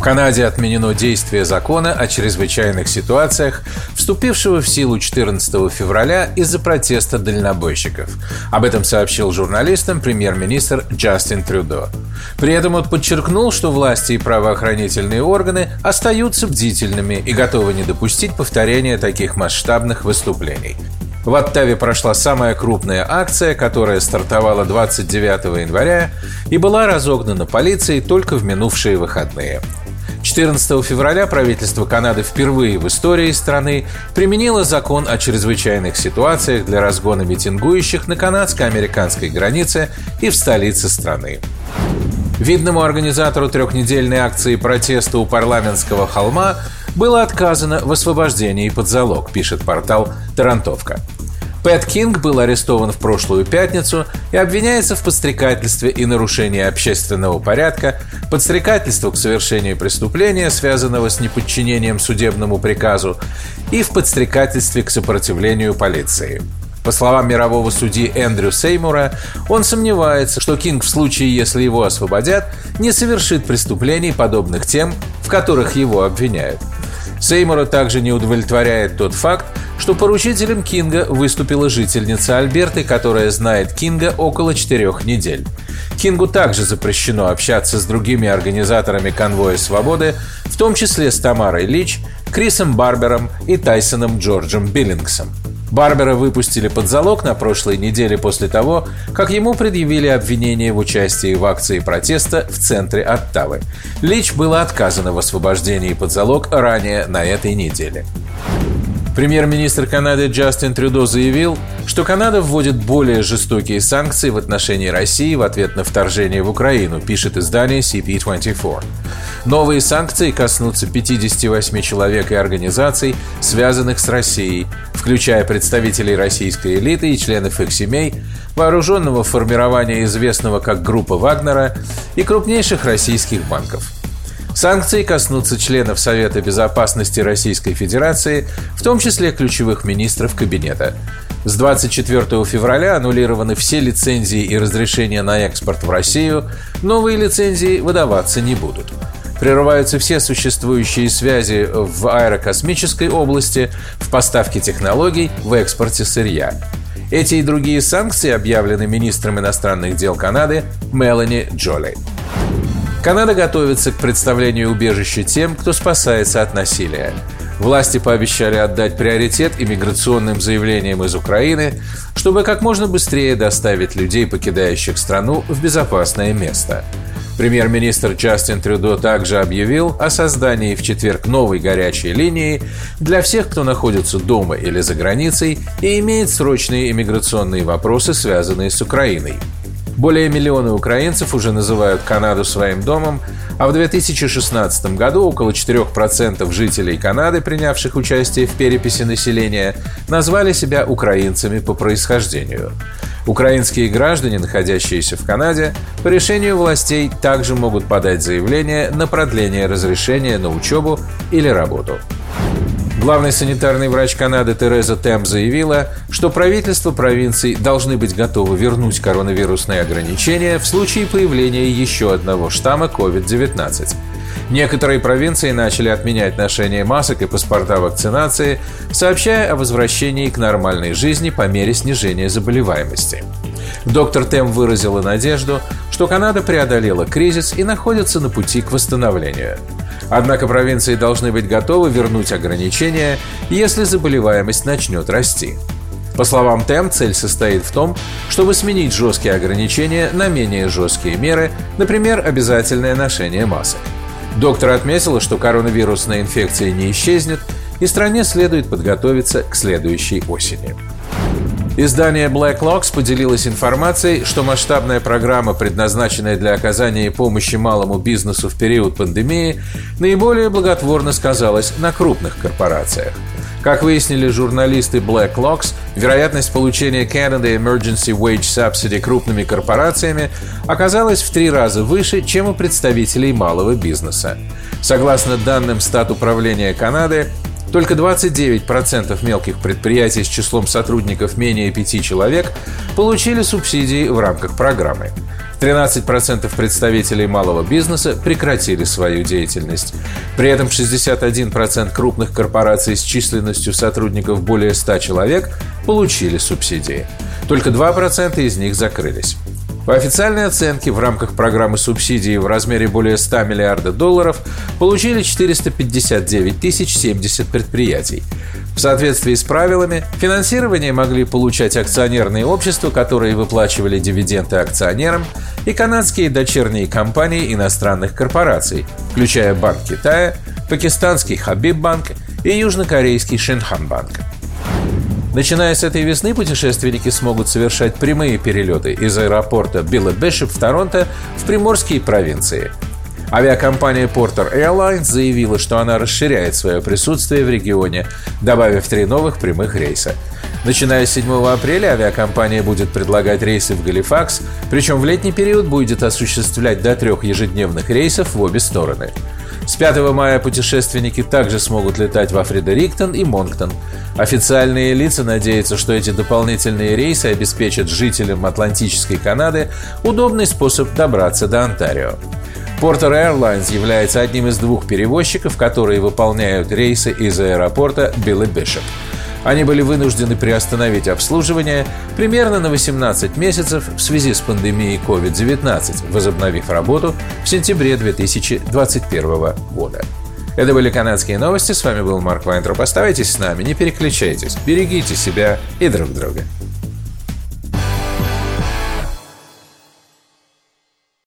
В Канаде отменено действие закона о чрезвычайных ситуациях, вступившего в силу 14 февраля из-за протеста дальнобойщиков. Об этом сообщил журналистам премьер-министр Джастин Трюдо. При этом он подчеркнул, что власти и правоохранительные органы остаются бдительными и готовы не допустить повторения таких масштабных выступлений. В Оттаве прошла самая крупная акция, которая стартовала 29 января и была разогнана полицией только в минувшие выходные. 14 февраля правительство Канады впервые в истории страны применило закон о чрезвычайных ситуациях для разгона митингующих на канадско-американской границе и в столице страны. Видному организатору трехнедельной акции протеста у парламентского холма было отказано в освобождении под залог, пишет портал «Тарантовка». Пэт Кинг был арестован в прошлую пятницу и обвиняется в подстрекательстве и нарушении общественного порядка, подстрекательству к совершению преступления, связанного с неподчинением судебному приказу, и в подстрекательстве к сопротивлению полиции. По словам мирового судьи Эндрю Сеймура, он сомневается, что Кинг в случае, если его освободят, не совершит преступлений, подобных тем, в которых его обвиняют. Сеймура также не удовлетворяет тот факт, что поручителем Кинга выступила жительница Альберты, которая знает Кинга около четырех недель. Кингу также запрещено общаться с другими организаторами конвоя свободы, в том числе с Тамарой Лич, Крисом Барбером и Тайсоном Джорджем Биллингсом. Барбера выпустили под залог на прошлой неделе после того, как ему предъявили обвинение в участии в акции протеста в центре Оттавы. Лич было отказано в освобождении под залог ранее на этой неделе. Премьер-министр Канады Джастин Трюдо заявил, что Канада вводит более жестокие санкции в отношении России в ответ на вторжение в Украину, пишет издание CP24. Новые санкции коснутся 58 человек и организаций, связанных с Россией, включая представителей российской элиты и членов их семей, вооруженного формирования, известного как группа Вагнера, и крупнейших российских банков – Санкции коснутся членов Совета безопасности Российской Федерации, в том числе ключевых министров кабинета. С 24 февраля аннулированы все лицензии и разрешения на экспорт в Россию, новые лицензии выдаваться не будут. Прерываются все существующие связи в аэрокосмической области, в поставке технологий, в экспорте сырья. Эти и другие санкции объявлены министром иностранных дел Канады Мелани Джоли. Канада готовится к представлению убежища тем, кто спасается от насилия. Власти пообещали отдать приоритет иммиграционным заявлениям из Украины, чтобы как можно быстрее доставить людей, покидающих страну, в безопасное место. Премьер-министр Джастин Трюдо также объявил о создании в четверг новой горячей линии для всех, кто находится дома или за границей и имеет срочные иммиграционные вопросы, связанные с Украиной. Более миллиона украинцев уже называют Канаду своим домом, а в 2016 году около 4% жителей Канады, принявших участие в переписи населения, назвали себя украинцами по происхождению. Украинские граждане, находящиеся в Канаде, по решению властей также могут подать заявление на продление разрешения на учебу или работу. Главный санитарный врач Канады Тереза Тем заявила, что правительство провинций должны быть готовы вернуть коронавирусные ограничения в случае появления еще одного штамма COVID-19. Некоторые провинции начали отменять ношение масок и паспорта вакцинации, сообщая о возвращении к нормальной жизни по мере снижения заболеваемости. Доктор Тем выразила надежду, что Канада преодолела кризис и находится на пути к восстановлению. Однако провинции должны быть готовы вернуть ограничения, если заболеваемость начнет расти. По словам ТЭМ, цель состоит в том, чтобы сменить жесткие ограничения на менее жесткие меры, например, обязательное ношение масок. Доктор отметила, что коронавирусная инфекция не исчезнет, и стране следует подготовиться к следующей осени. Издание Black Locks поделилось информацией, что масштабная программа, предназначенная для оказания помощи малому бизнесу в период пандемии, наиболее благотворно сказалась на крупных корпорациях. Как выяснили журналисты Black Locks, вероятность получения Canada Emergency Wage Subsidy крупными корпорациями оказалась в три раза выше, чем у представителей малого бизнеса. Согласно данным стат управления Канады, только 29% мелких предприятий с числом сотрудников менее 5 человек получили субсидии в рамках программы. 13% представителей малого бизнеса прекратили свою деятельность. При этом 61% крупных корпораций с численностью сотрудников более 100 человек получили субсидии. Только 2% из них закрылись. По официальной оценке, в рамках программы субсидий в размере более 100 миллиардов долларов получили 459 тысяч 70 предприятий. В соответствии с правилами, финансирование могли получать акционерные общества, которые выплачивали дивиденды акционерам, и канадские дочерние компании иностранных корпораций, включая Банк Китая, пакистанский Хабиб Банк и южнокорейский Shinhan Bank. Начиная с этой весны путешественники смогут совершать прямые перелеты из аэропорта Билли Бишопа в Торонто в приморские провинции. Авиакомпания Porter Airlines заявила, что она расширяет свое присутствие в регионе, добавив три новых прямых рейса. Начиная с 7 апреля авиакомпания будет предлагать рейсы в Галифакс, причем в летний период будет осуществлять до трех ежедневных рейсов в обе стороны. С 5 мая путешественники также смогут летать во Фредериктон и Монктон. Официальные лица надеются, что эти дополнительные рейсы обеспечат жителям Атлантической Канады удобный способ добраться до Онтарио. Porter Airlines является одним из двух перевозчиков, которые выполняют рейсы из аэропорта Билли Бишоп. Они были вынуждены приостановить обслуживание примерно на 18 месяцев в связи с пандемией COVID-19, возобновив работу в сентябре 2021 года. Это были канадские новости. С вами был Марк Вайнтроп. Оставайтесь с нами, не переключайтесь. Берегите себя и друг друга.